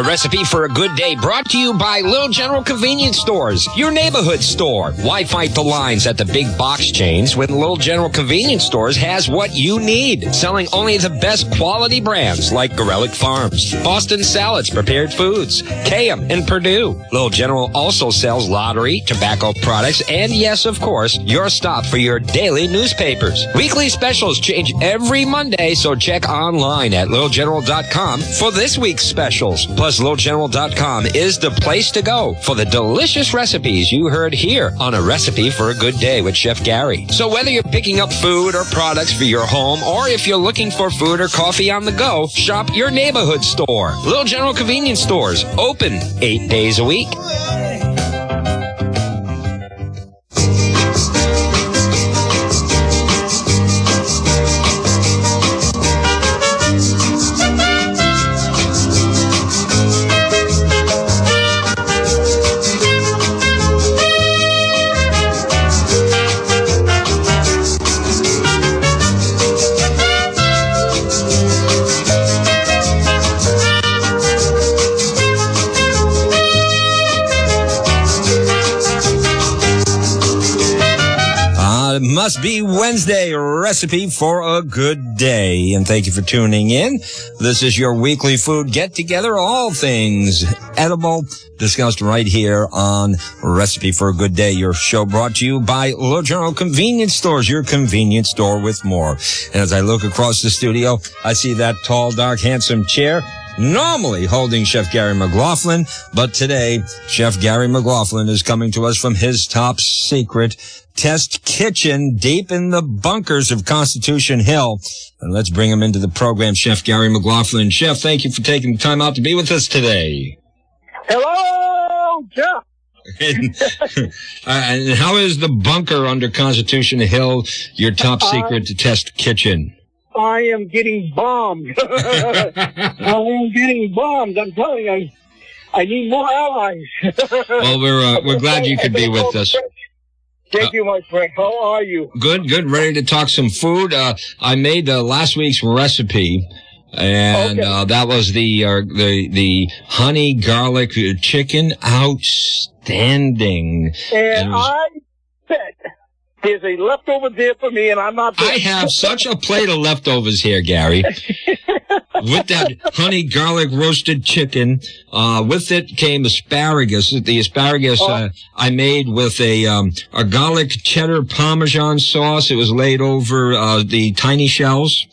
A recipe for a good day brought to you by Little General Convenience Stores, your neighborhood store. Why fight the lines at the big box chains when Little General Convenience Stores has what you need? Selling only the best quality brands like Garelick Farms, Boston Salads Prepared Foods, KM, and Perdue. Little General also sells lottery, tobacco products, and yes, of course, your stop for your daily newspapers. Weekly specials change every Monday, so check online at littlegeneral.com for this week's specials. Plus, littlegeneral.com is the place to go for the delicious recipes you heard here on A Recipe for a Good Day with Chef Gary. So whether you're picking up food or products for your home, or if you're looking for food or coffee on the go, shop your neighborhood store. Little General Convenience Stores, open eight days a week. Wednesday recipe for a good day. And thank you for tuning in. This is your weekly food get together. All things edible discussed right here on Recipe for a Good Day. Your show brought to you by Little General Convenience Stores, your convenience store with more. And as I look across the studio, I see that tall, dark, handsome chair normally holding Chef Gary McLaughlin, but today Chef Gary McLaughlin is coming to us from his top secret test kitchen deep in the bunkers of Constitution Hill. And let's bring him into the program, Chef Gary McLaughlin. Chef, thank you for taking the time out to be with us today. Hello, Jeff. and, uh, and how is the bunker under Constitution Hill, your top secret test kitchen? I am getting bombed. I am getting bombed. I'm telling you, I, I need more allies. Well, we're uh, we're glad you could be with us. Thank you, my friend. How are you? Good, good. Ready to talk some food. Uh, I made uh, last week's recipe. And Okay. uh, that was the uh, the the honey garlic chicken, outstanding. And it was- I bet there's a leftover there for me, and I'm not. I have such a plate of leftovers here, Gary. with that honey garlic roasted chicken, uh, with it came asparagus. The asparagus uh, I made with a um, a garlic cheddar parmesan sauce. It was laid over uh, the tiny shells.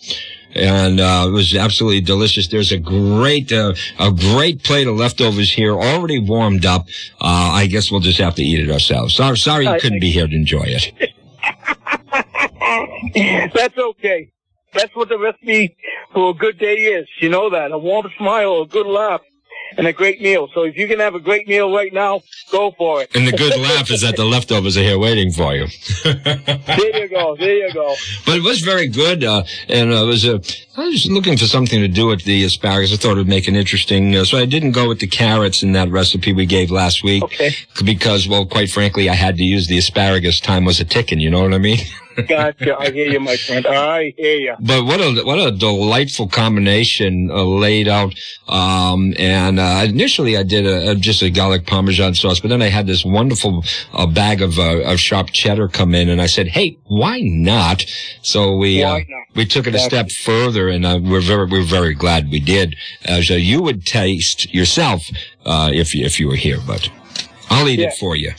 And uh, it was absolutely delicious. There's a great, uh, a great plate of leftovers here, already warmed up. Uh, I guess we'll just have to eat it ourselves. Sorry, sorry you couldn't be here to enjoy it. That's okay. That's what the recipe for a good day is. You know that. A warm smile, a good laugh, and a great meal. So if you can have a great meal right now, go for it. And the good laugh is that the leftovers are here waiting for you. There you go. There you go. But it was very good, uh, and uh, it was uh, I was looking for something to do with the asparagus. I thought it would make it interesting, uh, so I didn't go with the carrots in that recipe we gave last week. Okay. Because, well, quite frankly, I had to use the asparagus. Time was a ticking. You know what I mean? Gotcha. I hear you, my friend. I hear you. But what a what a delightful combination uh, laid out. Um, and uh, initially I did a, a, just a garlic parmesan sauce, but then I had this wonderful uh, bag of uh, of sharp cheddar come in, and I said, "Hey, why not?" So we uh, not? we took it a step further, and uh, we're very we're very glad we did, as uh, you would taste yourself uh, if you, if you were here. But I'll eat Yeah. it for you.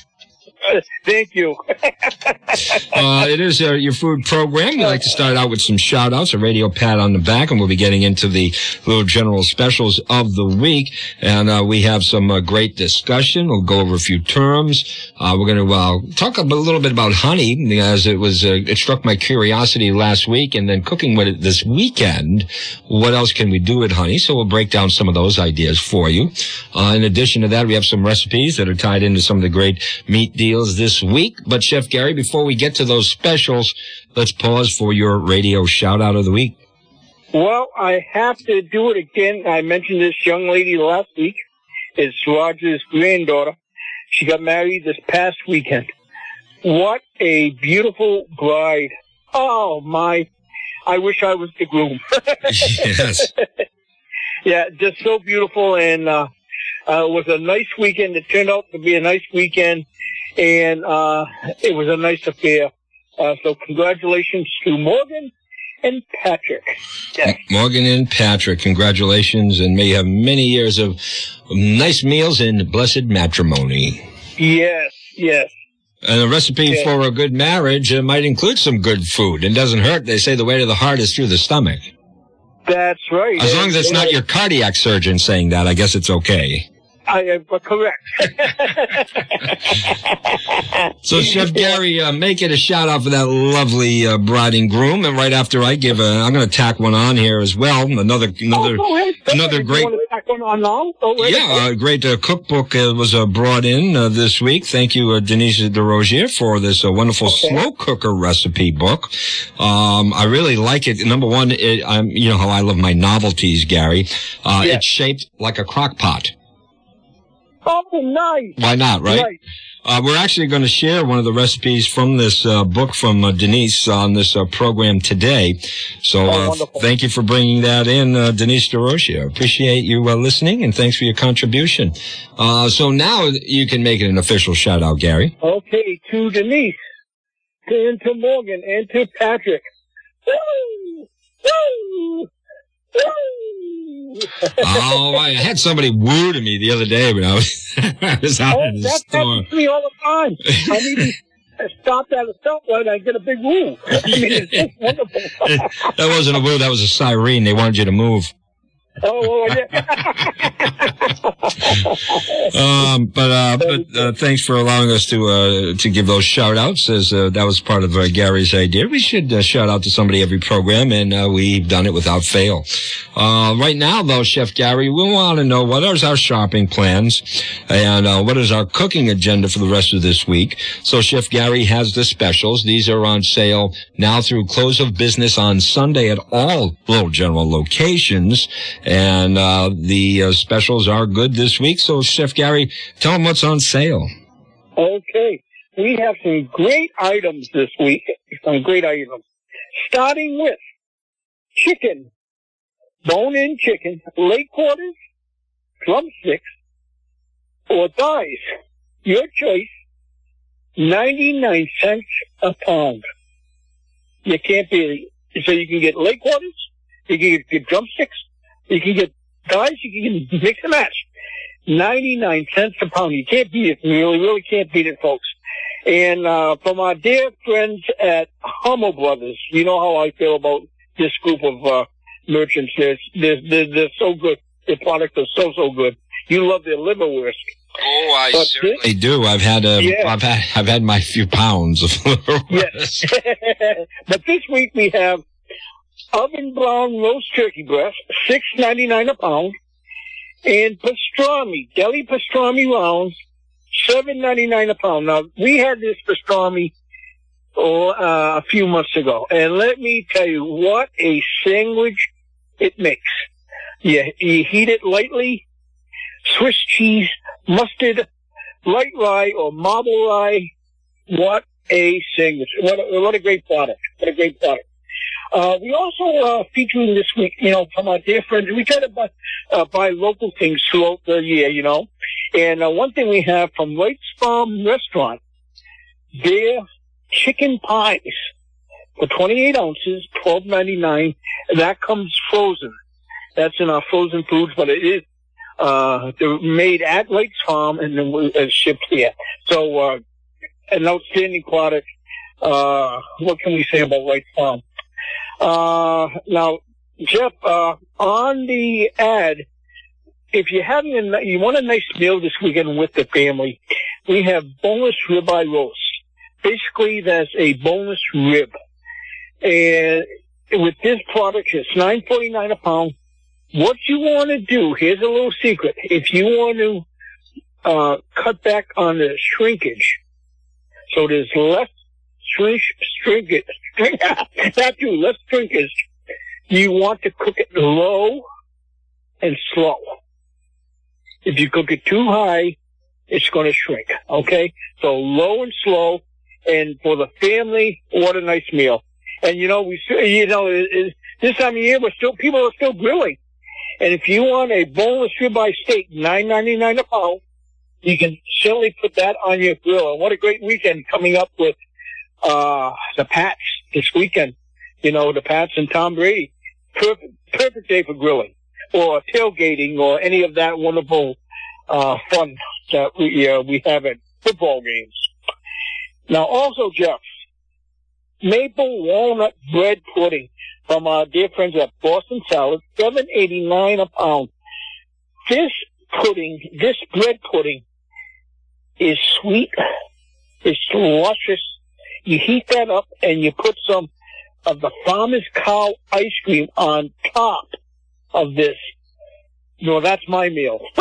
Thank you. Uh, it is uh, your food program. We like to start out with some shout outs, a radio pat on the back, and we'll be getting into the little general specials of the week. And uh, we have some uh, great discussion. We'll go over a few terms. Uh, we're going to uh, talk a, little bit about honey, as it was it struck my curiosity last week, and then cooking with it this weekend. What else can we do with honey? So we'll break down some of those ideas for you. In addition to that, we have some recipes that are tied into some of the great meat deals this week. But Chef Gary, before we get to those specials, let's pause for your radio shout out of the week. Well, I have to do it again. I mentioned this young lady last week. It's Roger's granddaughter. She got married this past weekend. What a beautiful bride. Oh my. I wish I was the groom. yes. yeah, just so beautiful and uh Uh, it was a nice weekend. It turned out to be a nice weekend, and uh, it was a nice affair. Uh, so congratulations to Morgan and Patrick. Yes. Morgan and Patrick, congratulations, and may you have many years of nice meals and blessed matrimony. Yes, yes. And a recipe Yeah. for a good marriage uh, might include some good food. It doesn't hurt. They say the way to the heart is through the stomach. That's right. As long as it's not your cardiac surgeon saying that, I guess it's okay. I am correct. So, Chef Gary, uh, make it a shout out for that lovely uh, bride and groom. And right after I give a, I'm going to tack one on here as well. Another, another, Oh, another great- wanna tack one on now? Go ahead. yeah, a great uh, cookbook uh, was uh, brought in uh, this week. Thank you, uh, Denise DeRozier, for this uh, wonderful Okay. slow cooker recipe book. Um, I really like it. Number one, it, I'm, you know how I love my novelties, Gary. Uh, Yeah. It's shaped like a crock pot. Oh, nice. Why not, right? Uh, we're actually going to share one of the recipes from this uh, book from uh, Denise on this uh, program today. So Oh, uh, thank you for bringing that in, uh, Denise DeRosia. Appreciate you uh, listening and thanks for your contribution. Uh, so now you can make it an official shout out, Gary. Okay, to Denise, and to Morgan, and to Patrick. Woo! Woo! Woo! Oh, I had somebody woo to me the other day when I was, I was out Oh, in the that store. happens to me all the time. I mean, I stopped at a stoplight, I get a big woo. I mean, it's just wonderful. that wasn't a woo, that was a siren. They wanted you to move. Oh, yeah. Um, but uh, but uh, thanks for allowing us to uh, to give those shout outs as uh, that was part of uh, Gary's idea. We should uh, shout out to somebody every program, and uh, we've done it without fail. Uh, right now, though, Chef Gary, we want to know what are our shopping plans and uh, what is our cooking agenda for the rest of this week. So, Chef Gary has the specials. These are on sale now through close of business on Sunday at all Little General locations, and uh, the uh, specials are good this week. So, Chef Gary, tell them what's on sale. Okay. We have some great items this week. Some great items. Starting with chicken, bone-in chicken, leg quarters, drumsticks, or thighs. Your choice. 99 cents a pound. You can't be. So you can get leg quarters, you can get, get drumsticks, you can get thighs, you can mix and match. 99 cents a pound. You can't beat it. You really, really can't beat it, folks. And, uh, from our dear friends at Hummel Brothers, you know how I feel about this group of, uh, merchants. They're, they're, they're, they're so good. Their products are so, so good. You love their liverwurst. Oh, I But certainly do. I've had a, Yeah. have had, I've had my few pounds of Yes. but this week we have oven brown roast turkey breast, six ninety nine a pound, and pastrami, deli pastrami rounds, seven ninety nine a pound. Now we had this pastrami oh, uh, a few months ago, and let me tell you what a sandwich it makes. You, you heat it lightly, Swiss cheese, mustard, light rye or marble rye. What a sandwich! What a, what a great product! What a great product! Uh, we also uh, featuring this week, you know, from our dear friends. We try to buy, uh, buy local things throughout the year, you know. And uh, one thing we have from Wright's Farm Restaurant, their chicken pies for 28 ounces, 12.99. That comes frozen. That's in our frozen foods, but it is uh, made at Wright's Farm and then uh, shipped here. So uh, an outstanding product. Uh, what can we say about Wright's Farm? Uh, now, Jeff, uh, on the ad, if you're having a, you want a nice meal this weekend with the family, we have boneless ribeye roast. Basically, that's a boneless rib. And with this product, it's nine forty nine a pound. What you want to do, here's a little secret. If you want to, uh, cut back on the shrinkage, so there's less shrink, shrinkage, not too, less shrinkage, you want to cook it low and slow. If you cook it too high, it's going to shrink. Okay, so low and slow, and for the family, what a nice meal. And you know, we, you know, it, it, this time of year, we're still people are still grilling, And if you want a boneless ribeye steak, nine ninety nine a pound, you can certainly put that on your grill. And what a great weekend coming up with uh the Pats this weekend. You know, the Pats and Tom Brady. Perfect perfect day for grilling or tailgating or any of that wonderful uh fun that we uh, we have at football games. Now also Jeff, maple walnut bread pudding from our dear friends at Boston Salad, seven eighty nine a pound. This pudding, this bread pudding, is sweet. It's luscious. You heat that up and you put some of the Farmer's Cow ice cream on top of this. No, that's my meal.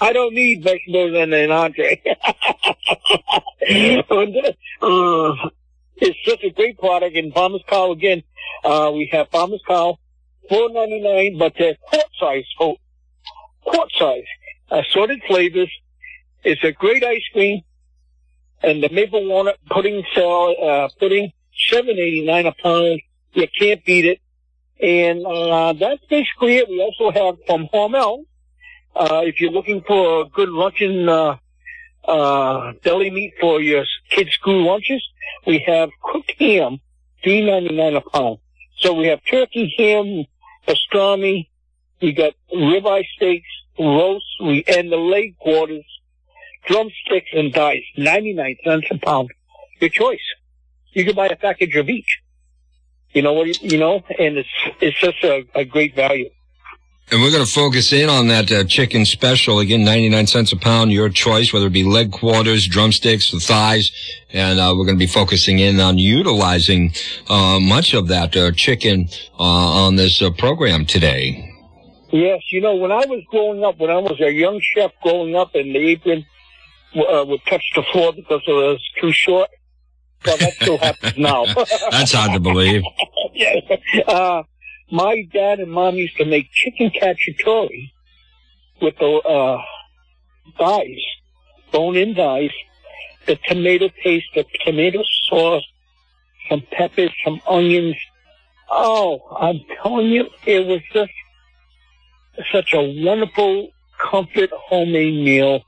I don't need vegetables in an entree. uh, it's such a great product. And Farmer's Cow again, uh, we have Farmer's Cow, four ninety nine, but they're quart size, quart size, assorted flavors. It's a great ice cream, and the maple walnut pudding salad, uh, pudding, seven eighty nine a pound. You can't beat it. And uh, that's basically it. We also have from Hormel. Uh, if you're looking for a good luncheon uh, uh, deli meat for your kids' school lunches, we have cooked ham, three ninety nine a pound. So we have turkey, ham, pastrami. We got ribeye steaks, roast, we and the leg quarters, drumsticks, and thighs, ninety nine cents a pound. Your choice. You can buy a package of each. You know what? You know, and it's it's just a, a great value. And we're going to focus in on that uh, chicken special again, ninety nine cents a pound, your choice, whether it be leg quarters, drumsticks, or thighs, and uh, we're going to be focusing in on utilizing uh, much of that uh, chicken uh, on this uh, program today. Yes, you know, when I was growing up, when I was a young chef growing up, in the apron would touch the floor because it was too short. Well, that still happens now. That's hard to believe. yeah. Uh, my dad and mom used to make chicken cacciatore with the uh, bone-in thighs, the tomato paste, the tomato sauce, some peppers, some onions. Oh, I'm telling you, it was just such a wonderful comfort homemade meal.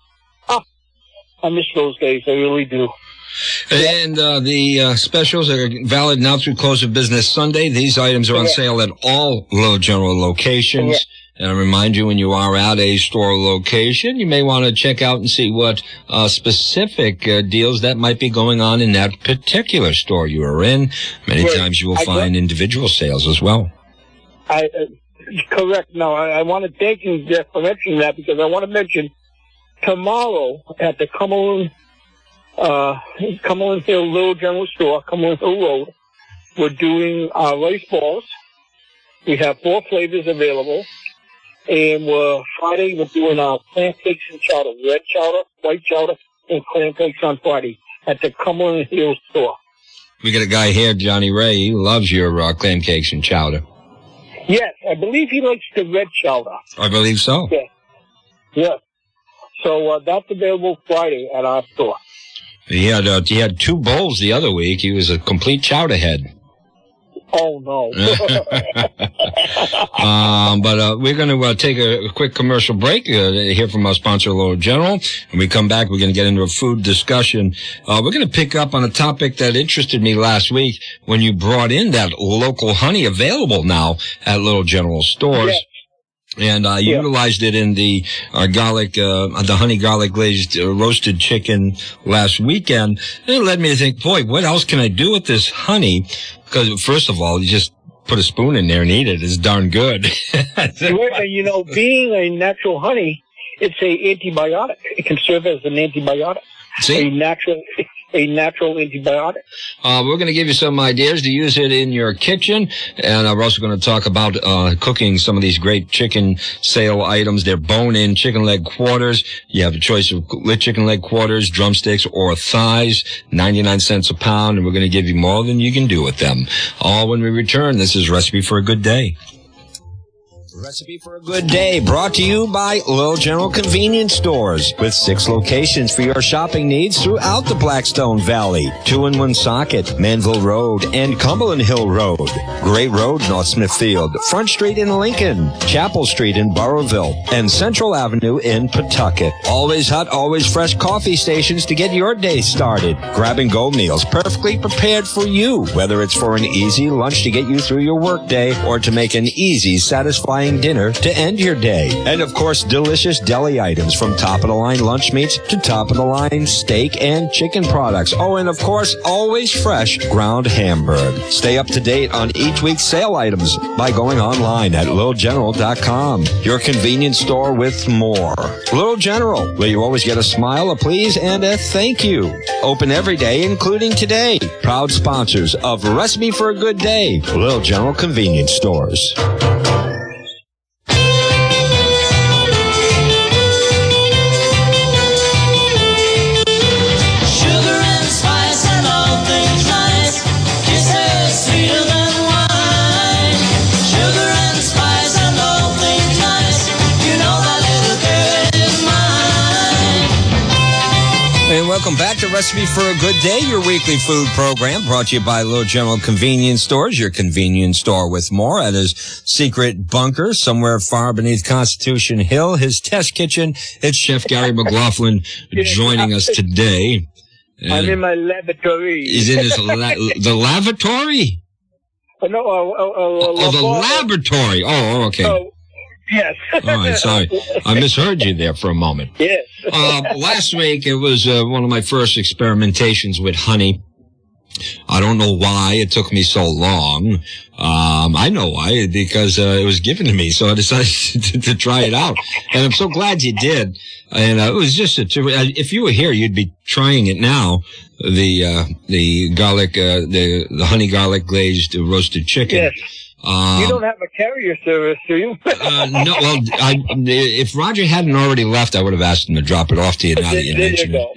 I miss those days. I really do. And uh, the uh, specials are valid now through close of business Sunday. These items are on sale at all Little General locations. And I remind you, when you are at a store location, you may want to check out and see what uh, specific uh, deals that might be going on in that particular store you are in. Many times you will I find individual sales as well. I, uh, correct. No, I, I, want to thank you, Jeff, for mentioning that because I want to mention tomorrow at the Cumberland uh, Cumberland Hill Little General Store, Cumberland Hill Road. We're doing our rice balls. We have four flavors available. And we're Friday, we're doing our clam cakes and chowder, red chowder, white chowder, and clam cakes on Friday at the Cumberland Hill store. We got a guy here, Johnny Ray. He loves your uh, clam cakes and chowder. Yes, I believe he likes the red chowder. I believe so. Yeah. Yeah. So uh, that's available Friday at our store. He had uh, he had two bowls the other week. He was a complete chowderhead. Oh no! um, but uh, we're going to uh, take a, a, quick commercial break. Uh, hear from our sponsor, Little General. When we come back, we're going to get into a food discussion. Uh, we're going to pick up on a topic that interested me last week when you brought in that local honey available now at Little General stores. Yes and I yeah. utilized it in the uh, garlic, uh, the honey garlic glazed uh, roasted chicken last weekend. And it led me to think, boy, what else can I do with this honey? Because first of all, you just put a spoon in there and eat it. It's darn good. you know, being a natural honey, it's a antibiotic. It can serve as an antibiotic. See? A natural, a natural antibiotic. Uh, we're going to give you some ideas to use it in your kitchen, and uh, we're also going to talk about uh, cooking some of these great chicken sale items. They're bone-in chicken leg quarters. You have a choice of chicken leg quarters, drumsticks, or thighs. 99 cents a pound, and we're going to give you more than you can do with them. All when we return. This is Recipe for a Good Day. Recipe for a good day brought to you by Little General Convenience Stores with six locations for your shopping needs throughout the Blackstone Valley. Two in Woonsocket, Manville Road, and Cumberland Hill Road. Great Road, North Smithfield, Front Street in Lincoln, Chapel Street in Burrillville, and Central Avenue in Pawtucket. Always hot, always fresh coffee stations to get your day started. Grab and go meals perfectly prepared for you, whether it's for an easy lunch to get you through your workday or to make an easy, satisfying dinner to end your day. And of course, delicious deli items from top of the line lunch meats to top of the line steak and chicken products. Oh, and of course, always fresh ground hamburg. Stay up to date on each week's sale items by going online at littlegeneral.com. Your convenience store with more. Little General, where you always get a smile, a please, and a thank you. Open every day, including today. Proud sponsors of Recipe for a Good Day, Little General Convenience Stores. Welcome back to Recipe for a Good Day, your weekly food program brought to you by Little General Convenience Stores, your convenience store with more at his secret bunker somewhere far beneath Constitution Hill, his test kitchen. It's Chef Gary McLaughlin joining us today. I'm in my laboratory. He's in his la- the lavatory? Oh, no, uh, uh, uh, oh, the laboratory. Oh, okay. Oh, Yes. All right, sorry. I misheard you there for a moment. Yes. uh, last week, it was uh, one of my first experimentations with honey. I don't know why it took me so long. Um, I know why, because uh, it was given to me, so I decided to, to, try it out. And I'm so glad you did. And uh, it was just a, uh, if you were here, you'd be trying it now. The uh, the garlic, uh, the the honey garlic glazed roasted chicken. Yes. Um, you don't have a carrier service, do you? uh, no. Well, I, if Roger hadn't already left, I would have asked him to drop it off to you. Now that you mentioned it.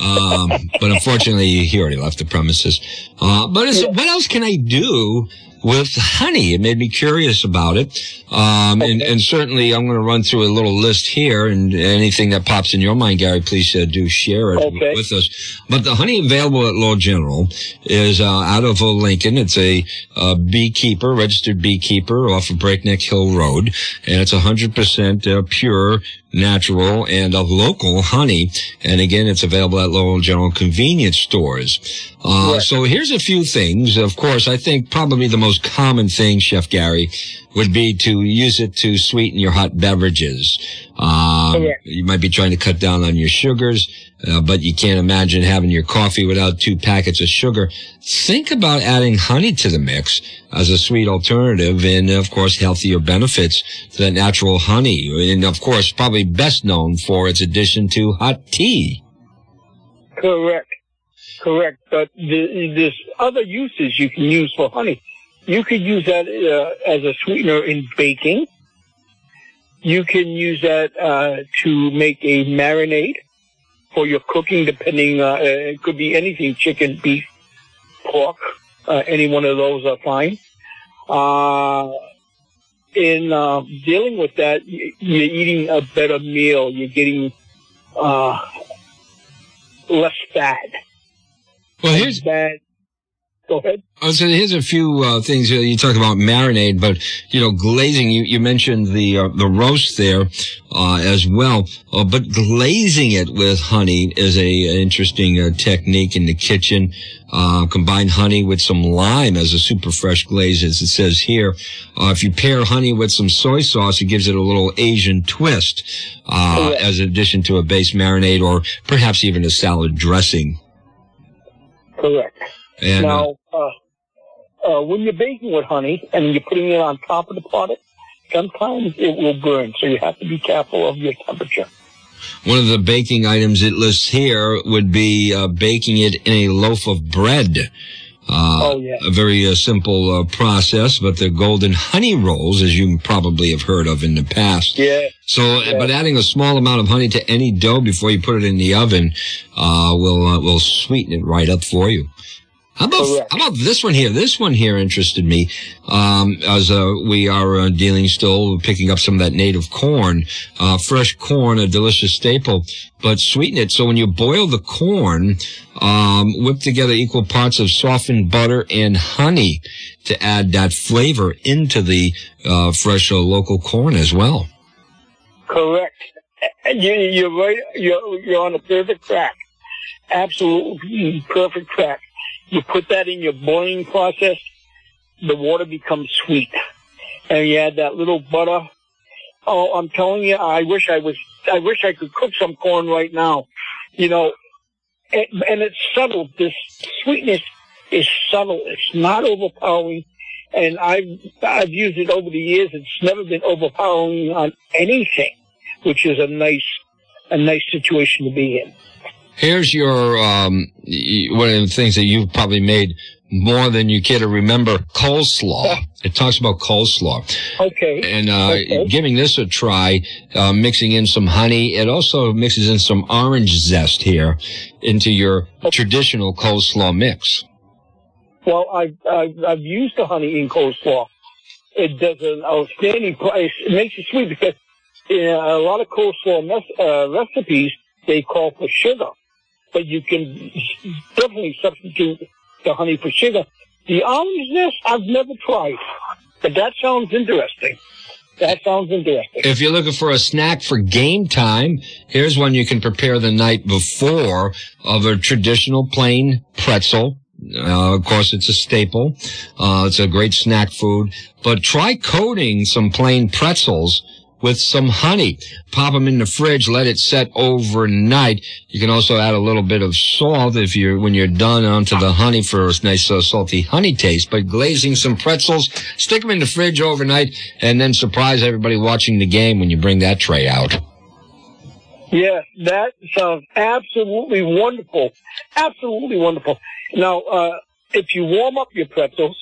Um, but unfortunately, he already left the premises. Uh, but what else can I do with honey. It made me curious about it. Um, and, and, certainly I'm going to run through a little list here and anything that pops in your mind, Gary, please uh, do share it okay. with us. But the honey available at Little General is uh, out of Lincoln. It's a uh, beekeeper, registered beekeeper off of Breakneck Hill Road. And it's 100% uh, pure natural and of local honey. And again, it's available at Little General convenience stores. Uh, so here's a few things. Of course, I think probably the most common thing, Chef Gary, would be to use it to sweeten your hot beverages. Um, you might be trying to cut down on your sugars, uh, but you can't imagine having your coffee without two packets of sugar. Think about adding honey to the mix as a sweet alternative and, of course, healthier benefits to that natural honey. And, of course, probably best known for its addition to hot tea. Correct. Correct. But the, there's other uses you can use for honey. You could use that uh, as a sweetener in baking. You can use that uh, to make a marinade for your cooking, depending. Uh, it could be anything: chicken, beef, pork. Uh, any one of those are fine. Uh, in uh, dealing with that, you're eating a better meal. You're getting less fat. Well, here's bad Go ahead. Oh, so here's a few uh, things uh, you talk about marinade, but you know glazing. You, you mentioned the uh, the roast there uh, as well, uh, but glazing it with honey is a an interesting uh, technique in the kitchen. combine honey with some lime as a super fresh glaze, as it says here. if you pair honey with some soy sauce, it gives it a little Asian twist, as an addition to a base marinade or perhaps even a salad dressing. Correct. And, now, uh, uh, when you're baking with honey and you're putting it on top of the product, sometimes it will burn. So you have to be careful of your temperature. One of the baking items it lists here would be uh, baking it in a loaf of bread. Uh, oh, yeah. A very uh, simple uh, process, but the golden honey rolls, as you probably have heard of in the past. Yeah. So, yeah. but adding a small amount of honey to any dough before you put it in the oven uh, will uh, will sweeten it right up for you. How about Correct. how about this one here? This one here interested me. Um, as uh, we are uh, dealing still picking up some of that native corn, uh, fresh corn, a delicious staple, but sweeten it. So when you boil the corn, um, whip together equal parts of softened butter and honey to add that flavor into the uh, fresh uh, local corn as well. Correct. And You, you're right. You're, you're on a perfect track. Absolutely perfect track. You put that in your boiling process, the water becomes sweet. And you add that little butter. Oh, I'm telling you, I wish I was, I wish I could cook some corn right now. You know, and, and it's subtle. This sweetness is subtle. It's not overpowering. And I've, I've used it over the years. It's never been overpowering on anything which is a nice, a nice situation to be in. Here's your um, one of the things that you've probably made more than you care to remember. Coleslaw. It talks about coleslaw, Okay. and uh, Okay. giving this a try, uh, mixing in some honey. It also mixes in some orange zest here into your traditional coleslaw mix. Well, I've, I've, I've used the honey in coleslaw. It does an outstanding price. It makes it sweet because in a lot of coleslaw mes- uh, recipes, they call for sugar. But you can definitely substitute the honey for sugar. The orange zest, I've never tried. But that sounds interesting. That sounds interesting. If you're looking for a snack for game time, here's one you can prepare the night before of a traditional plain pretzel. Uh, of course, it's a staple. Uh, it's a great snack food. But try coating some plain pretzels with some honey. Pop them in the fridge, let it set overnight. You can also add a little bit of salt if you're, when you're done onto the honey for a nice uh, salty honey taste. But glazing some pretzels, stick them in the fridge overnight, and then surprise everybody watching the game when you bring that tray out. Yes, that sounds absolutely wonderful. Absolutely wonderful. Now, uh, if you warm up your pretzels,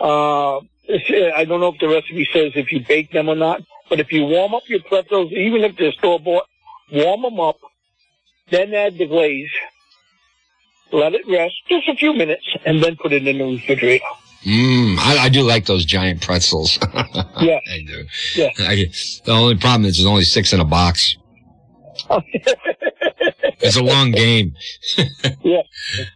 uh, I don't know if the recipe says if you bake them or not, but if you warm up your pretzels, even if they're store bought, warm them up, then add the glaze, let it rest just a few minutes, and then put it in the refrigerator. Mmm, I, I do like those giant pretzels. Yeah. I do. Yeah. I, the only problem is there's only six in a box. It's a long game. Yeah.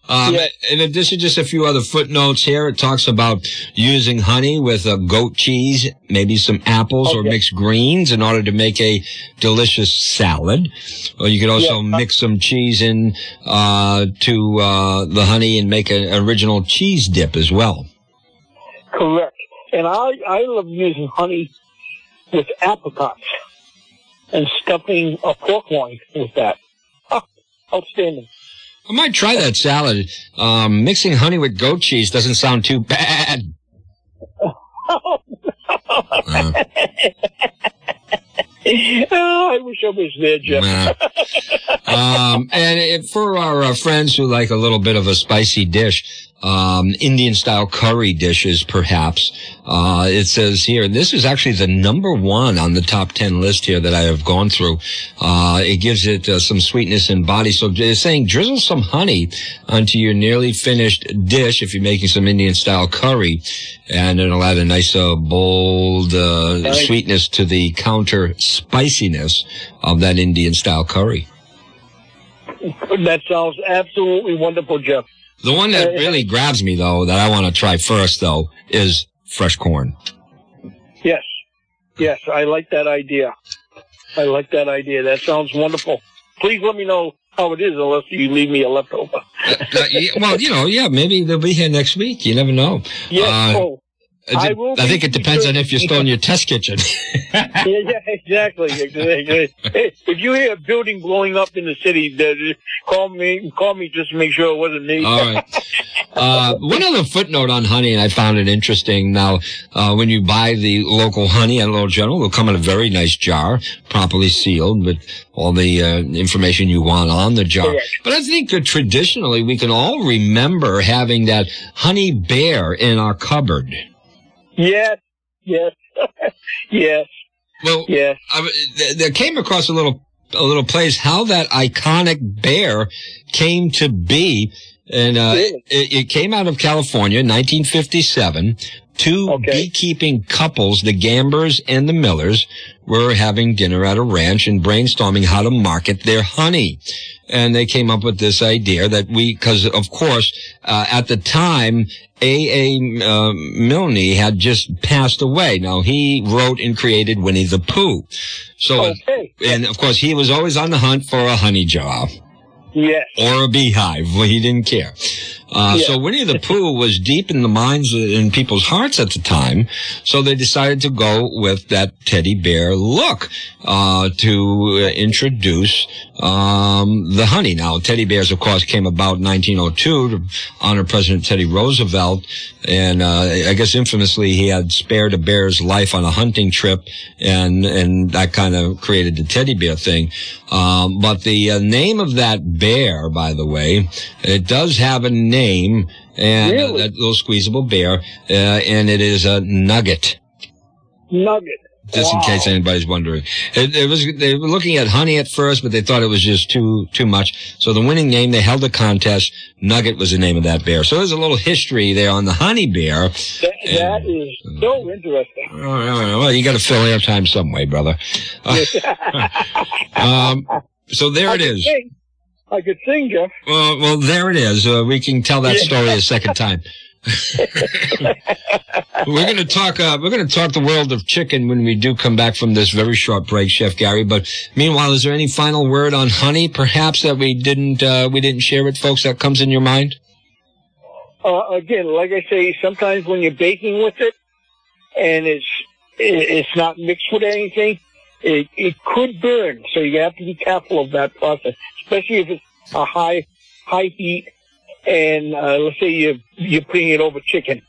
Um, Yeah. In addition, just a few other footnotes here. It talks about using honey with uh, goat cheese, maybe some apples or mixed greens in order to make a delicious salad. Or you could also Yeah. mix some cheese in uh, to uh, the honey and make an original cheese dip as well. Correct. And I, I love using honey with apricots and stuffing a pork loin with that. Outstanding. I might try that salad. Um, mixing honey with goat cheese doesn't sound too bad. Uh, oh, I wish I was there, Jeff. nah. um, and it, for our uh, friends who like a little bit of a spicy dish, um, Indian style curry dishes, perhaps. Uh, it says here, this is actually the number one on the top 10 list here that I have gone through. Uh, it gives it uh, some sweetness and body. So it's saying drizzle some honey onto your nearly finished dish if you're making some Indian style curry and it'll add a nice, uh, bold, uh, sweetness to the counter spiciness of that Indian style curry. That sounds absolutely wonderful, Jeff. The one that Uh, really grabs me though, that I want to try first though, is fresh corn. Yes. Yes, I like that idea. I like that idea. That sounds wonderful. Please let me know how it is unless you leave me a leftover. Uh, well, you know, yeah, maybe they'll be here next week. You never know. Yes. Uh, oh, I, will I think it depends on if you're still in your test kitchen. yeah, yeah, exactly. exactly. Hey, if you hear a building blowing up in the city, uh, call me. Call me just to make sure it wasn't me. All right. Uh, one other footnote on honey, and I found it interesting. Now, uh, when you buy the local honey at Little General, it'll come in a very nice jar, properly sealed with all the uh, information you want on the jar. Correct. But I think that traditionally we can all remember having that honey bear in our cupboard. Yes, yes, yes, Well, yes. I, th- there came across a little a little place how that iconic bear came to be And uh, it, it, came out of California, 1957. Two okay. beekeeping couples, the Gambers and the Millers, were having dinner at a ranch and brainstorming how to market their honey. And they came up with this idea that we, because of course, uh, at the time, A. A. Uh, Milne had just passed away. Now he wrote and created Winnie the Pooh. So, okay. and of course, he was always on the hunt for a honey jar. Yes. Or a beehive. Well, he didn't care. Uh, yeah. So Winnie the Pooh was deep in the minds in people's hearts at the time. So they decided to go with that teddy bear look, uh, to introduce, um, the honey. Now, teddy bears, of course, came about 1902 to honor President Teddy Roosevelt. And, uh, I guess infamously he had spared a bear's life on a hunting trip and, and that kind of created the teddy bear thing. Um, but the uh, name of that bear, by the way, it does have a name name, and uh, really? uh, that little squeezable bear, uh, and it is a nugget. Nugget. Just wow. in case anybody's wondering, it, it, was they were looking at honey at first, but they thought it was just too too much. So the winning name, they held a contest. Nugget was the name of that bear. So there's a little history there on the honey bear. that, that and, is so interesting. Oh, well, you got to fill airtime some way, brother. um, so there I it is. Think I could sing, Jeff. Well, well, there it is. Uh, we can tell that story a second time. we're going to talk. Uh, we're going to talk the world of chicken when we do come back from this very short break, Chef Gary. But meanwhile, is there any final word on honey, perhaps that we didn't uh, we didn't share with folks that comes in your mind? Uh, again, like I say, sometimes when you're baking with it, and it's it's not mixed with anything, it, it could burn. So you have to be careful of that process, especially if it's a high, high heat and, uh, let's say you're, you're putting it over chicken,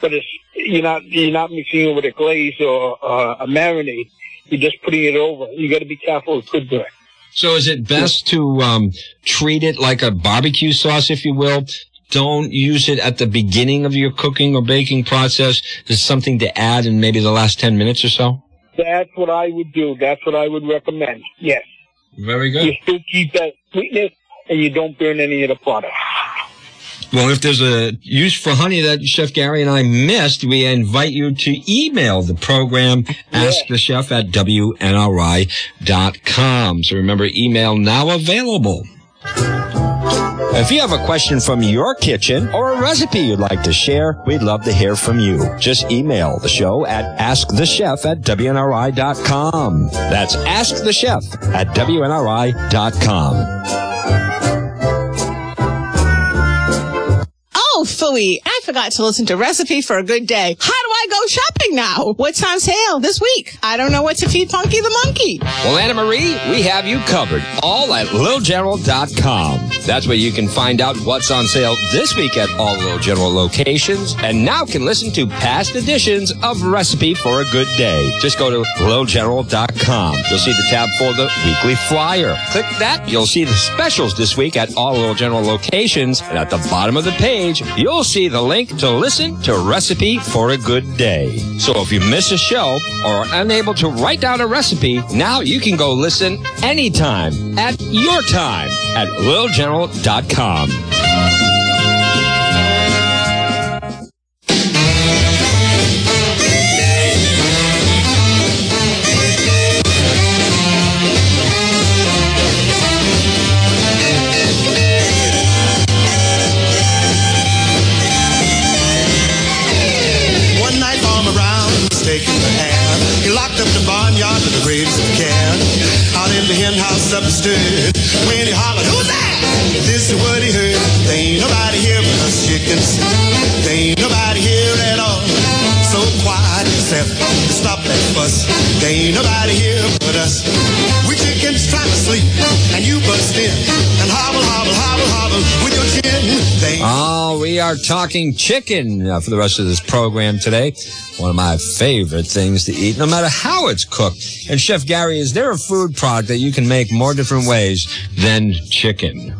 but it's, you're not, you're not mixing it with a glaze or uh, a marinade. You're just putting it over. You got to be careful. It could burn. So is it best to um, treat it like a barbecue sauce, if you will? Don't use it at the beginning of your cooking or baking process. There's something to add in maybe the last 10 minutes or so? That's what I would do. That's what I would recommend. Yes. Very good. You still keep that sweetness and you don't burn any of the product. Well, if there's a use for honey that Chef Gary and I missed, we invite you to email the program, ask the chef at WNRI.com. So remember, email now available. If you have a question from your kitchen or a recipe you'd like to share, we'd love to hear from you. Just email the show at askthechef at WNRI.com. That's askthechef at WNRI.com. Oh, phooey, I forgot to listen to Recipe for a Good Day. How do I go shopping now? What's on sale this week? I don't know what to feed Punky the monkey. Well, Anna Marie, we have you covered. All at littlegeneral.com. That's where you can find out what's on sale this week at all Little General locations and now can listen to past editions of Recipe for a Good Day. Just go to littlegeneral.com. You'll see the tab for the weekly flyer. Click that. You'll see the specials this week at all Little General locations. And at the bottom of the page, you'll see the link to listen to Recipe for a Good Day. So if you miss a show or are unable to write down a recipe, now you can go listen anytime at your time at littlegeneral.com. up and stood when he hollered, Who's that? This is what he heard. There ain't nobody here but us chickens. There ain't nobody here at all. So quiet except to stop that fuss. There ain't nobody here but us. And you bust in and hobble, hobble, hobble, hobble with your chin. Oh, we are talking chicken uh, for the rest of this program today. One of my favorite things to eat, no matter how it's cooked. And Chef Gary, is there a food product that you can make more different ways than chicken?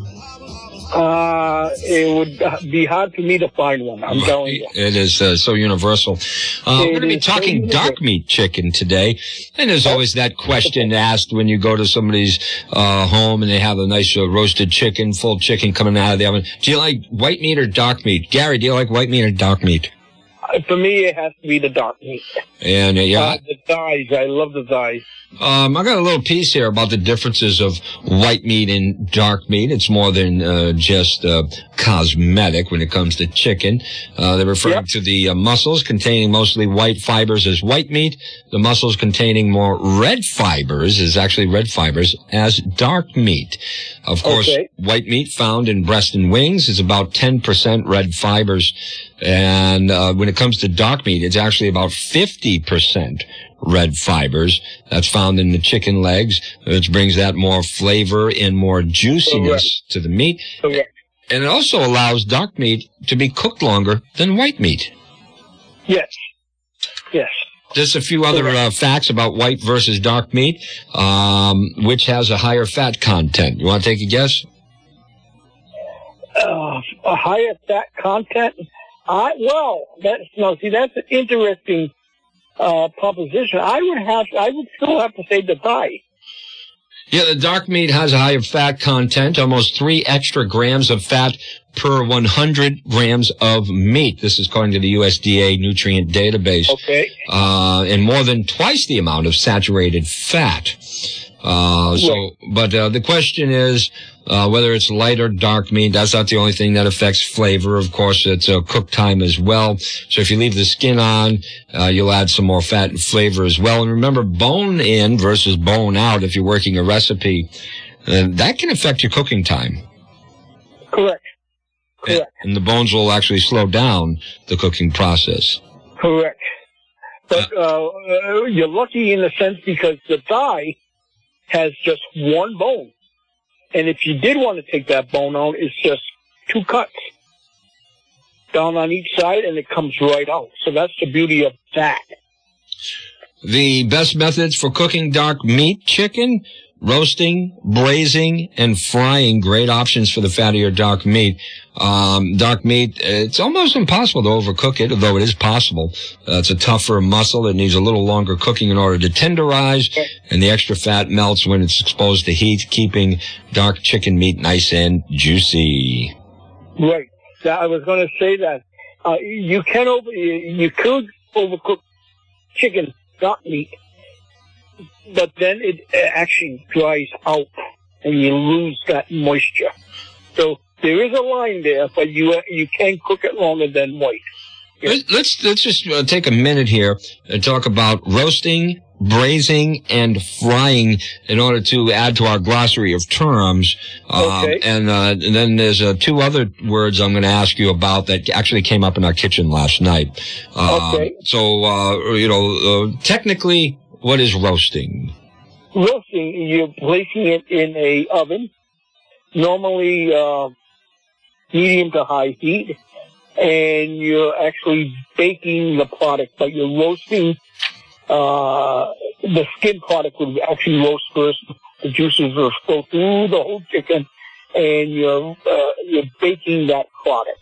Uh, it would be hard for me to find one. I'm telling you. It is uh, so universal. Uh, we're going to be is so talking dark meat chicken today, and there's always that question asked when you go to somebody's uh, home and they have a nice uh, roasted chicken, full chicken coming out of the oven. Do you like white meat or dark meat? Gary, do you like white meat or dark meat? For me, it has to be the dark meat. And uh, yeah, Uh, the thighs, I love the thighs. Um, I got a little piece here about the differences of white meat and dark meat. It's more than uh, just uh, cosmetic when it comes to chicken. Uh, they're referring Yep. to the uh, muscles containing mostly white fibers as white meat. The muscles containing more red fibers is actually red fibers as dark meat. Of course, Okay. white meat found in breast and wings is about 10% red fibers. And uh, when it comes to dark meat, it's actually about 50% red fibers. That's found in the chicken legs, which brings that more flavor and more juiciness to the meat. Correct. And it also allows dark meat to be cooked longer than white meat. Yes. Yes. Just a few other uh, facts about white versus dark meat. Um, which has a higher fat content? You want to take a guess? Uh, a higher fat content. I well, that's no. See, that's an interesting uh, proposition. I would have. I would still have to say the thigh. Yeah, the dark meat has a higher fat content, almost three extra grams of fat per 100 grams of meat. This is according to the USDA nutrient database. Okay. uh, and more than twice the amount of saturated fat. Uh, so, but uh, the question is uh, whether it's light or dark meat. That's not the only thing that affects flavor. Of course, it's uh, cook time as well. So if you leave the skin on, uh, you'll add some more fat and flavor as well. And remember, bone in versus bone out. If you're working a recipe, uh, that can affect your cooking time. Correct. And, Correct. and the bones will actually slow down the cooking process. Correct. But uh, uh, you're lucky in a sense because the thigh has just one bone, and if you did want to take that bone out, it's just two cuts down on each side, and it comes right out. So that's the beauty of that. The best methods for cooking dark meat chicken, roasting, braising, and frying. Great options for the fattier dark meat. Um, dark meat, it's almost impossible to overcook it, although it is possible. Uh, it's a tougher muscle. It needs a little longer cooking in order to tenderize, and the extra fat melts when it's exposed to heat, keeping dark chicken meat nice and juicy. Right. That, I was going to say that uh, you can over you, you could overcook chicken dark meat, but then it uh, actually dries out and you lose that moisture. So there is a line there, but you uh, you can't cook it longer than white. Let- Let's let's just uh, take a minute here and talk about roasting, braising, and frying in order to add to our glossary of terms. Um, Okay. and, uh, and then there's uh, two other words I'm going to ask you about that actually came up in our kitchen last night. Um, Okay. So uh, you know, uh, technically, what is roasting? Roasting, you're placing it in a oven, normally uh, medium to high heat, and you're actually baking the product, but you're roasting uh, the skin product would actually roast first. The juices will go through the whole chicken, and you're uh, you're baking that product.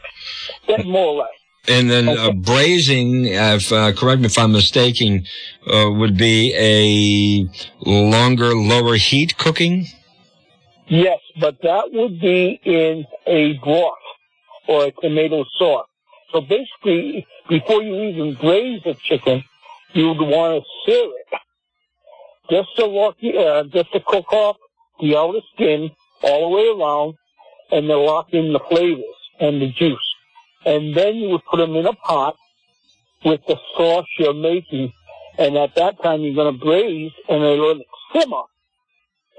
That more or less. And then uh, Okay. braising, if, uh, correct me if I'm mistaken, uh, would be a longer, lower heat cooking. Yes, but that would be in a broth or a tomato sauce. So basically, before you even braise the chicken, you would want to sear it just to lock, uh, just to cook off the outer skin all the way around, and to lock in the flavors and the juice. And then you would put them in a pot with the sauce you're making, and at that time you're going to braise and then let it simmer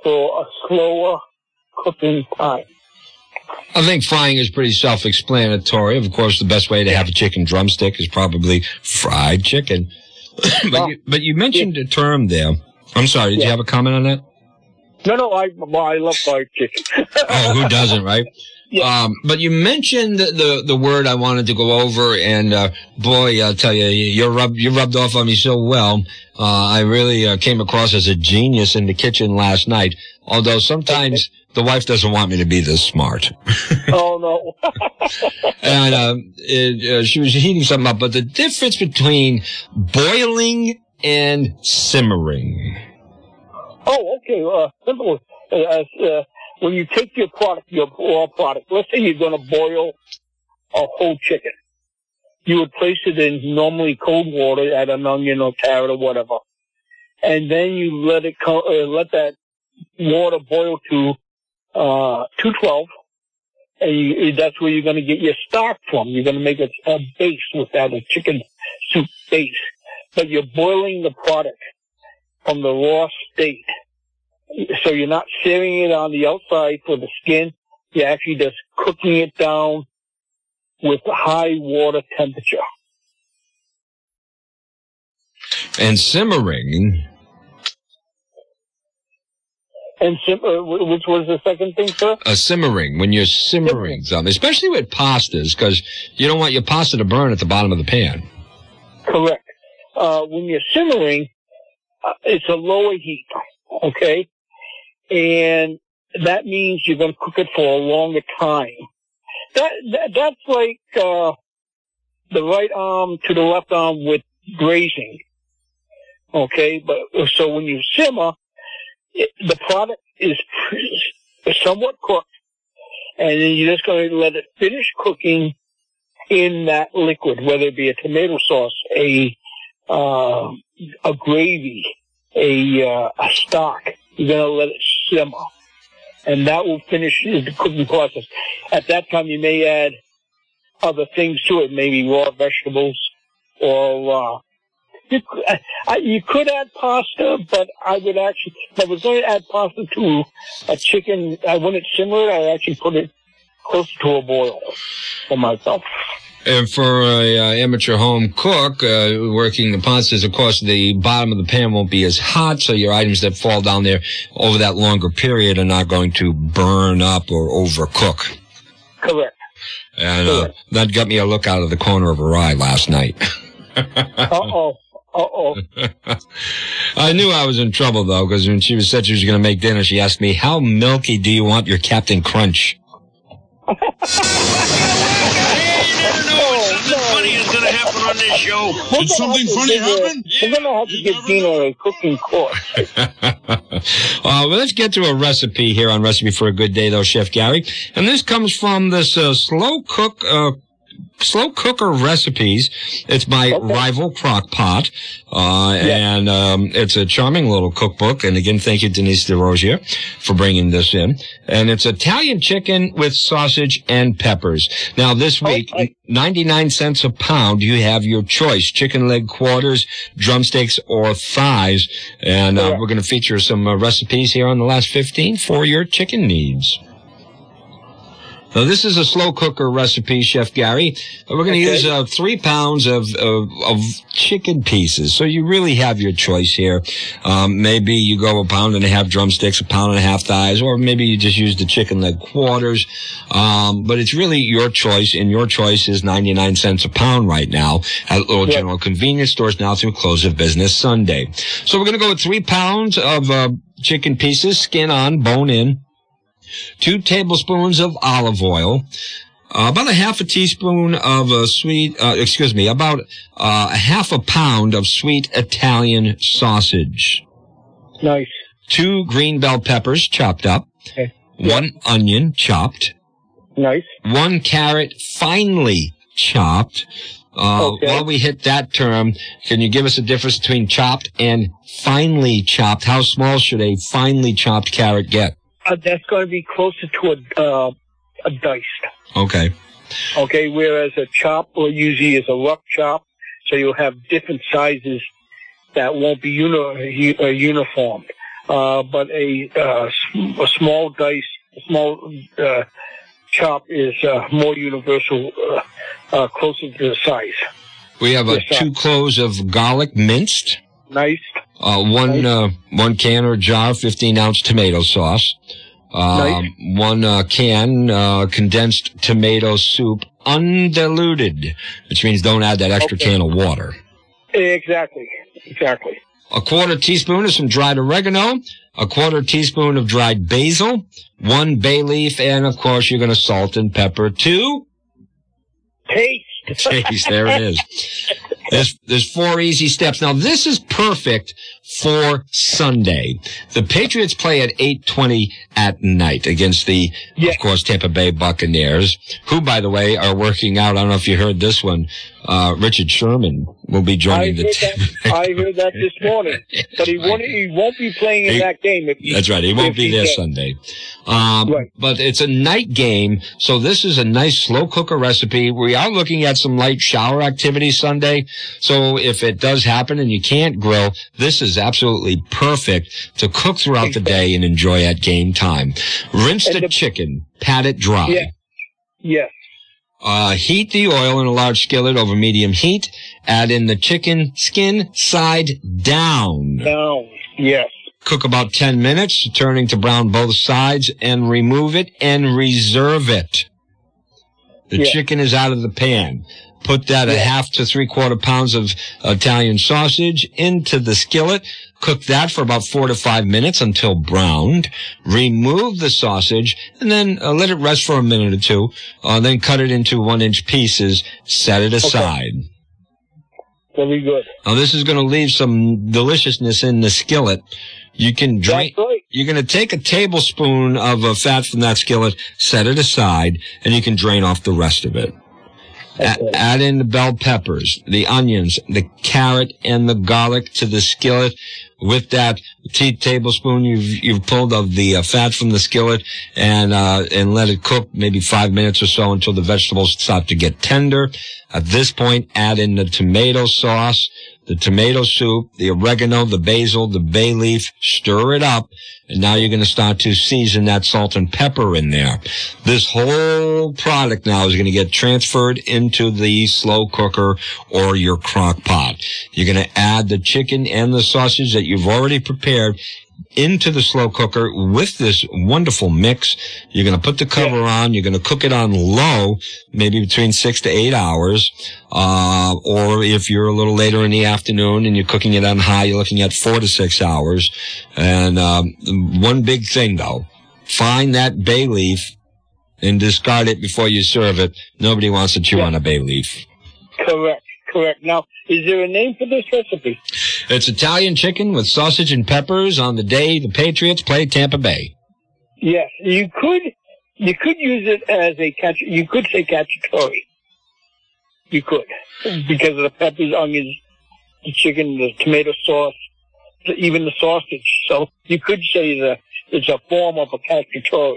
for a slower cooking time. I think frying is pretty self-explanatory. Of course, the best way to have a chicken drumstick is probably fried chicken. but, you, but you mentioned a term there. I'm sorry. Did you have a comment on that? No, no, I, I love fried chicken. Oh, who doesn't, right? Yeah. Um, but you mentioned the, the, word I wanted to go over, and uh, boy, I'll tell you, you rubbed you rubbed off on me so well. Uh, I really uh, came across as a genius in the kitchen last night. Although sometimes the wife doesn't want me to be this smart, oh no. and um, it, uh, she was heating something up. But the difference between boiling and simmering. oh, okay. Uh, simple. When you take your product, your raw product, let's say you're going to boil a whole chicken, you would place it in normally cold water, add an onion or carrot or whatever, and then you let it co- uh, let that water boil to uh 212 and you, that's where you're going to get your stock from. You're going to make a, a base with that, a chicken soup base. But you're boiling the product from the raw state. So you're not searing it on the outside for the skin. You're actually just cooking it down with high water temperature. And simmering, And sim- uh, which was the second thing, sir? A simmering, when you're simmering something, especially with pastas, because you don't want your pasta to burn at the bottom of the pan. Correct. Uh, when you're simmering, uh, it's a lower heat, okay? And that means you're going to cook it for a longer time. That, that that's like uh, the right arm to the left arm with braising, okay? But so when you simmer, it, the product is somewhat cooked, and then you're just going to let it finish cooking in that liquid, whether it be a tomato sauce, a uh, a gravy, a uh, a stock. You're going to let it simmer, and that will finish the cooking process. At that time, you may add other things to it, maybe raw vegetables, or uh, you, could- I, I, you could add pasta, but I would actually, if I was going to add pasta to a chicken, I wouldn't simmer it. I actually put it close to a boil for myself. And for a uh, amateur home cook uh, working the pastas, of course, the bottom of the pan won't be as hot, so your items that fall down there over that longer period are not going to burn up or overcook. Correct. And uh, Correct. that got me a look out of the corner of her eye last night. Uh oh. Uh oh. I knew I was in trouble though, because when she was said she was going to make dinner, she asked me, "How milky do you want your Cap'n Crunch?" Did something funny happen? We're gonna have to give Dina a cooking course. uh, well, let's get to a recipe here on Recipe for a Good Day, though, Chef Gary. And this comes from this uh, slow cook, uh, slow cooker recipes. It's by Okay. Rival Crock Pot, uh, and um, it's a charming little cookbook. And again, thank you, Denise DeRosier, for bringing this in. And it's Italian chicken with sausage and peppers. Now, this week, Okay. 99 cents a pound, you have your choice. Chicken leg quarters, drumsticks, or thighs. And uh, Correct. we're going to feature some uh, recipes here on the last 15 for your chicken needs. Now, this is a slow cooker recipe, Chef Gary. We're going to Okay. use uh, three pounds of, of of chicken pieces. So you really have your choice here. Um, maybe you go a pound and a half drumsticks, a pound and a half thighs, or maybe you just use the chicken leg quarters. Um, but it's really your choice, and your choice is 99 cents a pound right now at little Yeah. general convenience stores now through close of business Sunday. So we're going to go with three pounds of uh, chicken pieces, skin on, bone in two tablespoons of olive oil, uh, about a half a teaspoon of a sweet, uh, excuse me, about uh, a half a pound of sweet Italian sausage, Nice. two green bell peppers chopped up, Okay. one onion chopped, Nice. one carrot finely chopped. Uh, Okay. While we hit that term, can you give us a difference between chopped and finely chopped? How small should a finely chopped carrot get? Uh, that's going to be closer to a uh, a diced. Okay. Okay, whereas a chop or usually is a rough chop, so you'll have different sizes that won't be uni- uh, uniform. Uh, but a, uh, sm- a small dice, a small uh, chop is uh, more universal, uh, uh, closer to the size. We have uh, two cloves of garlic minced, Nice. uh, one uh, one can or jar 15 ounce tomato sauce, Um, One uh, can uh, condensed tomato soup, undiluted, which means don't add that extra Okay. can of water. Exactly. Exactly. A quarter teaspoon of some dried oregano, a quarter teaspoon of dried basil, one bay leaf, and of course you're going to salt and pepper to Taste. taste. There it is. There's, there's four easy steps. Now this is perfect for Sunday. The Patriots play at 8:20 at night against the, Yeah. of course, Tampa Bay Buccaneers, who, by the way, are working out. I don't know if you heard this one. Uh, Richard Sherman will be I joining the team. I heard that this morning, but he won't. He won't be playing in He- that game. If he, That's right. He won't be there. Sunday. Um, Right. But it's a night game, so this is a nice slow cooker recipe. We are looking at some light shower activity Sunday. So if it does happen and you can't grill, this is absolutely perfect to cook throughout the day and enjoy at game time. Rinse the, the- chicken, pat it dry. Yeah. Yes. Uh, heat the oil in a large skillet over medium heat. Add in the chicken skin side down. Down. Yes. Cook about 10 minutes, turning to brown both sides, and remove it and reserve it. The Yeah. chicken is out of the pan. Put that a half to three quarter pounds of Italian sausage into the skillet. Cook that for about four to five minutes until browned. Remove the sausage and then uh, let it rest for a minute or two. Uh, then cut it into one inch pieces. Set it aside. Very good. Now this is going to leave some deliciousness in the skillet. You can drain. Right. You're going to take a tablespoon of uh, fat from that skillet, set it aside, and you can drain off the rest of it. Add in the bell peppers, the onions, the carrot, and the garlic to the skillet. With that tea tablespoon you've you've pulled of the uh, fat from the skillet, and uh, and let it cook maybe five minutes or so until the vegetables start to get tender. At this point, add in the tomato sauce, the tomato soup, the oregano, the basil, the bay leaf. Stir it up, and now you're going to start to season that salt and pepper in there. This whole product now is going to get transferred into the slow cooker or your crock pot. You're going to add the chicken and the sausage that you've already prepared into the slow cooker with this wonderful mix. You're going to put the cover on. You're going to cook it on low, maybe between six to eight hours. Uh, or if you're a little later in the afternoon and you're cooking it on high, you're looking at four to six hours. And, um, one big thing though, find that bay leaf and discard it before you serve it. Nobody wants to chew Yeah. on a bay leaf. Correct. Correct. Now, is there a name for this recipe? It's Italian chicken with sausage and peppers on the day the Patriots play Tampa Bay. Yes. You could. You could use it as a catch. You could say cacciatore. You could because of the peppers, onions, the chicken, the tomato sauce, the, even the sausage. So you could say that it's a form of a cacciatore.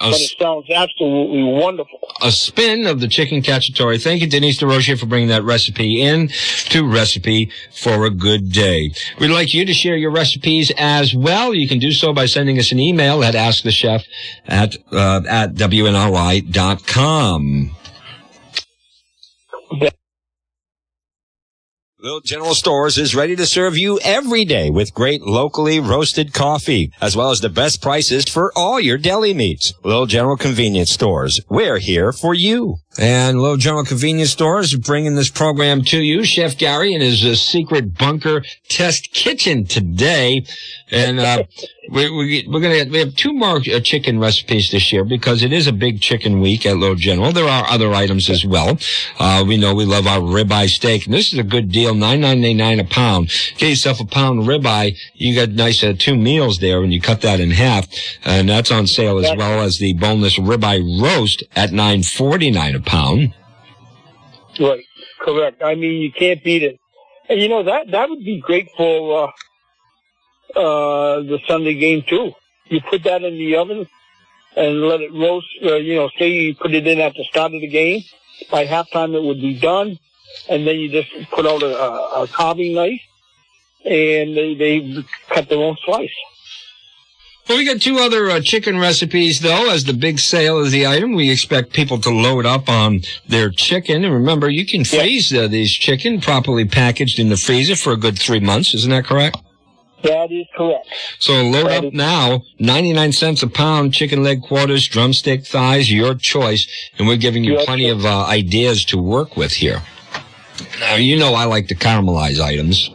A, But it sounds absolutely wonderful. a spin of the chicken cacciatore. Thank you, Denise DeRoche, for bringing that recipe in to Recipe for a Good Day. We'd like you to share your recipes as well. You can do so by sending us an email at askthechef at, uh, at WNRI.com. Little General Stores is ready to serve you every day with great locally roasted coffee, as well as the best prices for all your deli meats. Little General Convenience Stores, we're here for you. And Little General Convenience Stores is bringing this program to you. Chef Gary in his uh, secret bunker test kitchen today. And, uh, we, we, we're gonna, we have two more uh, chicken recipes this year because it is a big chicken week at Little General. There are other items as well. Uh, we know we love our ribeye steak. And this is a good deal, nine ninety nine a pound. Get yourself a pound ribeye. You got nice uh, two meals there when you cut that in half. And that's on sale as well as the boneless ribeye roast at nine forty nine a pound. Right. Correct. I mean, you can't beat it. And you know that that would be great for uh, uh, the Sunday game too. You put that in the oven and let it roast. Uh, you know, say you put it in at the start of the game. By halftime, it would be done, and then you just put out a, a carving knife, and they, they cut their own slice. Well, we got two other uh, chicken recipes, though. As the big sale is the item, we expect people to load up on their chicken. And remember, you can freeze uh, these chicken properly packaged in the freezer for a good three months. Isn't that correct? That is correct. So load That up now, 99 cents a pound, chicken leg quarters, drumstick thighs, your choice. And we're giving you Your plenty choice. of uh, ideas to work with here. Now, you know I like to caramelize items.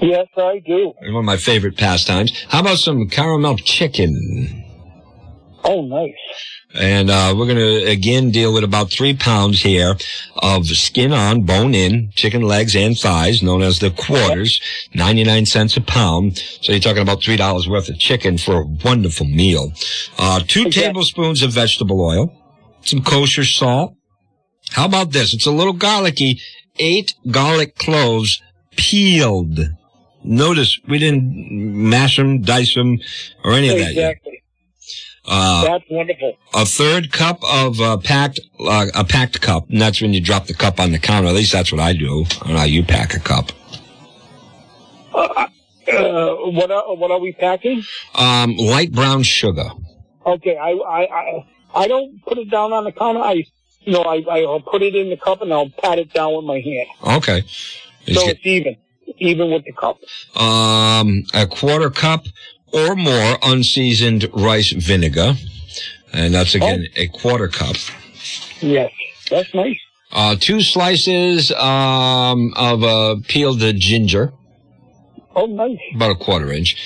Yes, I do. One of my favorite pastimes. How about some caramel chicken? Oh, nice. And uh, we're going to again deal with about three pounds here of skin on, bone in, chicken legs and thighs, known as the quarters, 99 cents a pound. So you're talking about $3 worth of chicken for a wonderful meal. Uh, two Exactly. tablespoons of vegetable oil, some kosher salt. How about this? It's a little garlicky. Eight garlic cloves peeled. Notice we didn't mash them, dice them, or any of that yet. Exactly. Uh, That's wonderful. a third cup of uh, packed uh, a packed cup, and that's when you drop the cup on the counter. At least that's what I do. I don't know how you pack a cup. Uh, what are, what are we packing? Um, light brown sugar. Okay, I, I, I, I don't put it down on the counter. I, you know, I, I'll put it in the cup and I'll pat it down with my hand. Okay. So it's even, even with the cup. um, a quarter cup or more unseasoned rice vinegar, and that's again a quarter cup. Yes, that's nice. Uh, two slices um, of uh, peeled ginger. Oh, nice. about a quarter inch.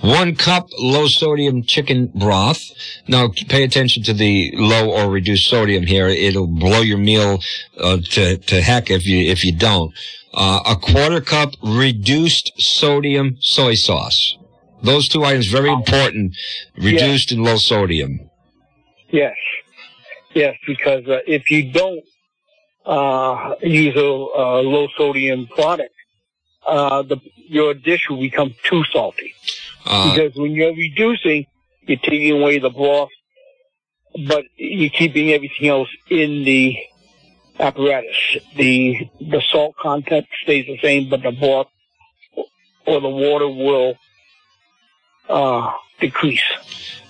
One cup low sodium chicken broth. Now pay attention to the low or reduced sodium here. It'll blow your meal uh, to to heck if you if you don't. Uh, a quarter cup reduced sodium soy sauce. Those two items very important. Reduced and low sodium. Yes, yes, because uh, if you don't uh, use a, a low sodium product, uh, the your dish will become too salty. Uh, because when you're reducing, you're taking away the broth, but you're keeping everything else in the apparatus. The the salt content stays the same, but the broth or the water will uh, decrease.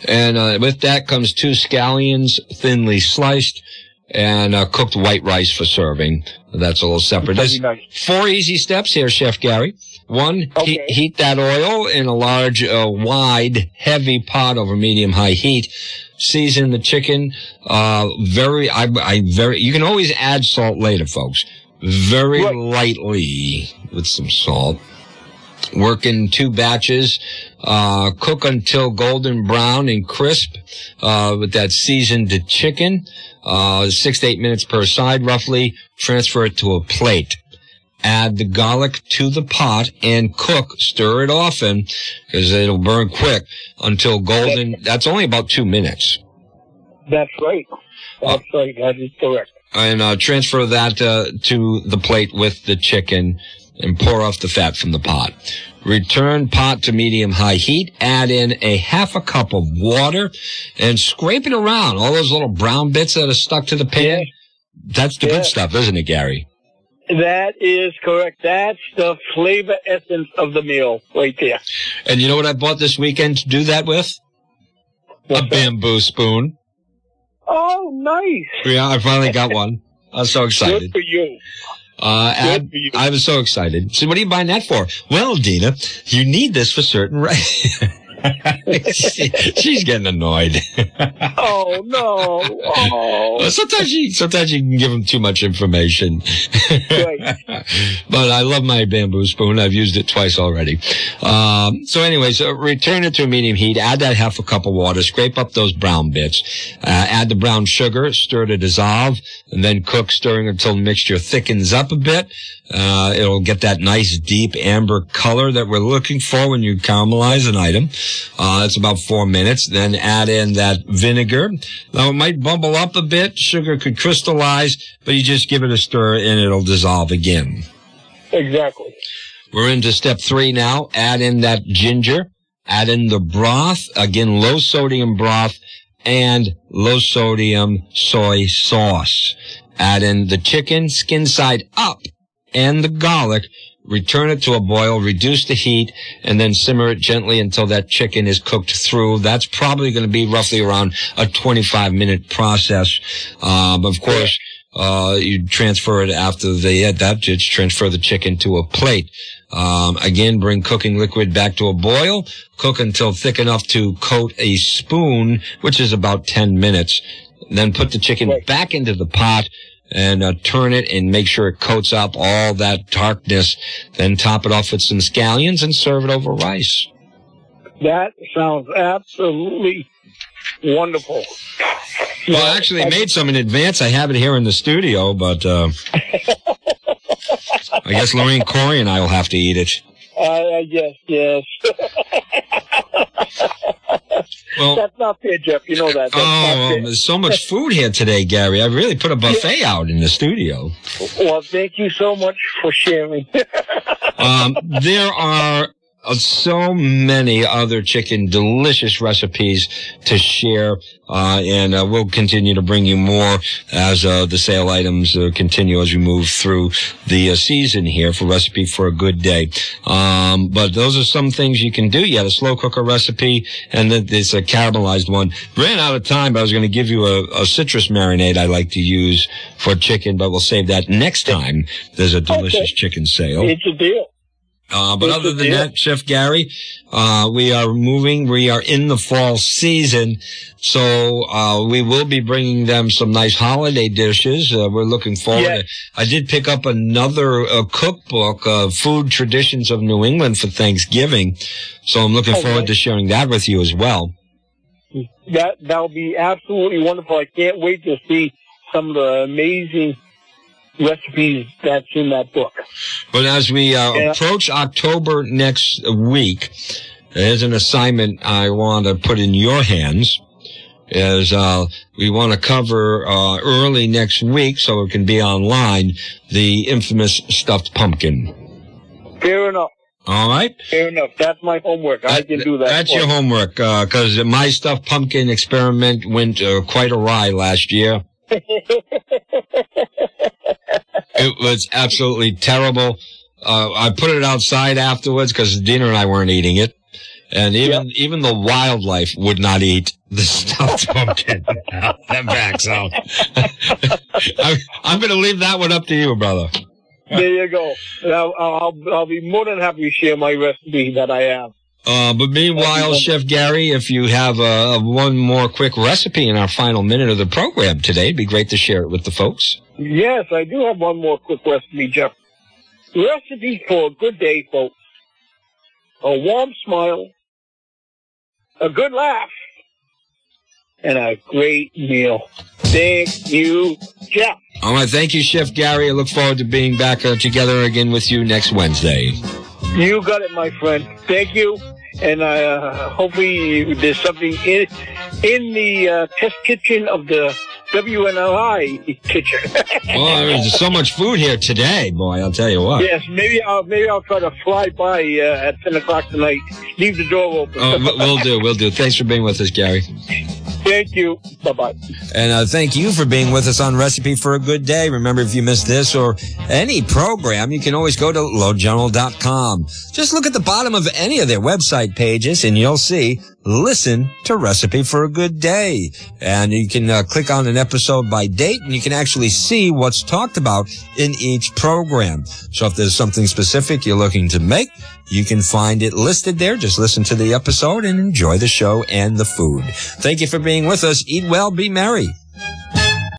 And uh, with that comes two scallions, thinly sliced, and uh, cooked white rice for serving. That's a little separate. There's nice. four easy steps here, Chef Gary. One, Okay. heat, heat that oil in a large, uh, wide, heavy pot over medium-high heat. Season the chicken. Uh, very, I, I very. You can always add salt later, folks. Very Right. lightly with some salt. Work in two batches. Uh, cook until golden brown and crisp, uh, with that seasoned chicken. Uh, six to eight minutes per side roughly. Transfer it to a plate. Add the garlic to the pot and cook. Stir it often because it'll burn quick until golden. That's only about two minutes. That's right. That's right. That is correct. and uh, transfer that uh, to the plate with the chicken and pour off the fat from the pot. Return pot to medium high heat. Add in a half a cup of water and scrape it around. All those little brown bits that are stuck to the pan. That's the Yeah. good stuff, isn't it, Gary? That is correct. That's the flavor essence of the meal right there. And you know what I bought this weekend to do that with? A What's that? bamboo spoon. Oh, nice. Yeah, I finally got one. I'm so excited. Good for you. Uh, Good for you. I was so excited. So what are you buying that for? Well, Dina, you need this for certain right. she, she's getting annoyed. Oh no! Oh, sometimes you sometimes you can give them too much information. right. But I love my bamboo spoon. I've used it twice already. Um, so anyways, return it to a medium heat. Add that half a cup of water. Scrape up those brown bits. Uh, add the brown sugar. Stir to dissolve, and then cook, stirring until the mixture thickens up a bit. Uh, it'll get that nice deep amber color that we're looking for when you caramelize an item. Uh, it's about four minutes. Then add in that vinegar. Now it might bubble up a bit. Sugar could crystallize, but you just give it a stir and it'll dissolve again. Exactly. We're into step three now. Add in that ginger. Add in the broth. Again, low sodium broth and low sodium soy sauce. Add in the chicken, skin side up, and the garlic. Return it to a boil, reduce the heat, and then simmer it gently until that chicken is cooked through. That's probably going to be roughly around a 25 minute process. Um, of course, Uh, you transfer it after they that. Just transfer the chicken to a plate. Um, again, bring cooking liquid back to a boil. Cook until thick enough to coat a spoon, which is about 10 minutes. Then put the chicken Right. back into the pot and uh, turn it and make sure it coats up all that darkness. Then top it off with some scallions and serve it over rice. That sounds absolutely wonderful. Well, I actually made some in advance. I have it here in the studio, but uh, I guess Lorraine Corey and I will have to eat it. Uh, yes, yes. Well, That's not fair, Jeff. You know that. That's oh, there's so much food here today, Gary. I really put a buffet out in the studio. Well, thank you so much for sharing. Um, there are so many other chicken delicious recipes to share, uh, and uh, we'll continue to bring you more as uh, the sale items uh, continue as we move through the uh, season here for recipe for a good day. Um, but those are some things you can do. You had a slow cooker recipe, and then there's a caramelized one. Ran out of time, but I was going to give you a, a citrus marinade I like to use for chicken, but we'll save that next time. There's a delicious Okay. chicken sale. it's a deal. Uh, but other than that, Chef Gary, uh, we are moving. We are in the fall season. So, uh, we will be bringing them some nice holiday dishes. Uh, we're looking forward. To I did pick up another uh, cookbook, uh, Food Traditions of New England for Thanksgiving. So I'm looking Okay. forward to sharing that with you as well. That that'll be absolutely wonderful. I can't wait to see some of the amazing recipes that's in that book. But as we uh, Yeah. approach October next week, there's an assignment I want to put in your hands. Is uh, we want to cover uh, early next week, so it can be online, the infamous stuffed pumpkin. Fair enough. All right, Fair enough. That's my homework. I can do that. That's for your you. homework, because my stuffed pumpkin experiment went uh, quite awry last year. It was absolutely terrible. Uh, I put it outside afterwards because Dina and I weren't eating it. And even, even the wildlife would not eat the stuffed pumpkin. that backs out. I, I'm going to leave that one up to you, brother. There you go. I'll, I'll, I'll be more than happy to share my recipe that I have. Uh, but meanwhile, Chef Gary, if you have uh, one more quick recipe in our final minute of the program today, it'd be great to share it with the folks. Yes, I do have one more quick recipe, Jeff. Recipe for a good day, folks. A warm smile, a good laugh, and a great meal. Thank you, Jeff. All right. Thank you, Chef Gary. I look forward to being back uh, together again with you next Wednesday. You got it, my friend. Thank you. And uh, hopefully there's something in in the uh, test kitchen of the WNRI kitchen. Oh, there's so much food here today, boy. I'll tell you what. yes, maybe I'll maybe I'll try to fly by uh, at ten o'clock tonight. Leave the door open. Oh, we'll do. We'll do. Thanks for being with us, Gary. Thank you. Bye bye. And uh, thank you for being with us on Recipe for a Good Day. Remember, if you missed this or any program, you can always go to lowgeneral.com. Just look at the bottom of any of their website pages and you'll see listen to Recipe for a Good Day. And you can uh, click on an episode by date and you can actually see what's talked about in each program. So if there's something specific you're looking to make, you can find it listed there. Just listen to the episode and enjoy the show and the food. Thank you for being with us. Eat well, be merry.